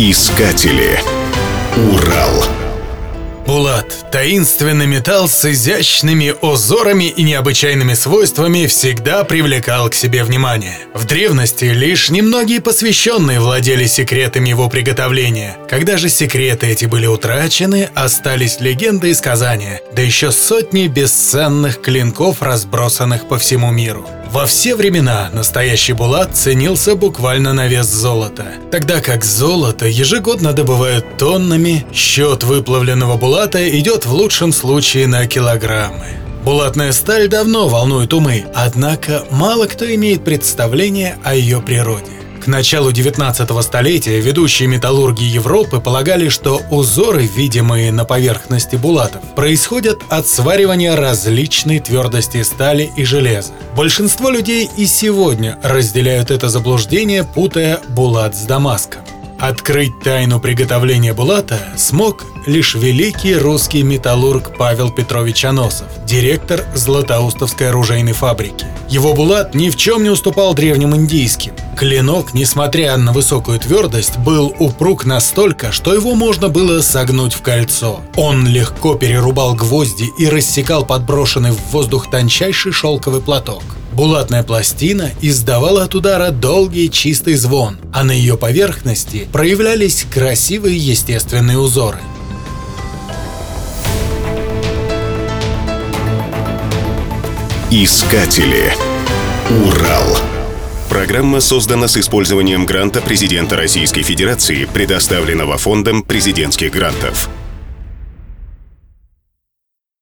Искатели. Урал. Булат – таинственный металл с изящными узорами и необычайными свойствами всегда привлекал к себе внимание. В древности лишь немногие посвященные владели секретами его приготовления. Когда же секреты эти были утрачены, остались легенды и сказания, да еще сотни бесценных клинков, разбросанных по всему миру. Во все времена настоящий булат ценился буквально на вес золота, тогда как золото ежегодно добывают тоннами, счет выплавленного булата идет в лучшем случае на килограммы. Булатная сталь давно волнует умы, однако мало кто имеет представление о ее природе. Началу 19 столетия ведущие металлурги Европы полагали, что узоры, видимые на поверхности булатов, происходят от сваривания различной твердости стали и железа. Большинство людей и сегодня разделяют это заблуждение, путая булат с дамаском. Открыть тайну приготовления булата смог лишь великий русский металлург Павел Петрович Аносов, директор Златоустовской оружейной фабрики. Его булат ни в чем не уступал древним индийским. Клинок, несмотря на высокую твердость, был упруг настолько, что его можно было согнуть в кольцо. Он легко перерубал гвозди и рассекал подброшенный в воздух тончайший шелковый платок. Булатная пластина издавала от удара долгий чистый звон, а на ее поверхности проявлялись красивые естественные узоры. Искатели. Урал. Программа создана с использованием гранта президента Российской Федерации, предоставленного Фондом президентских грантов.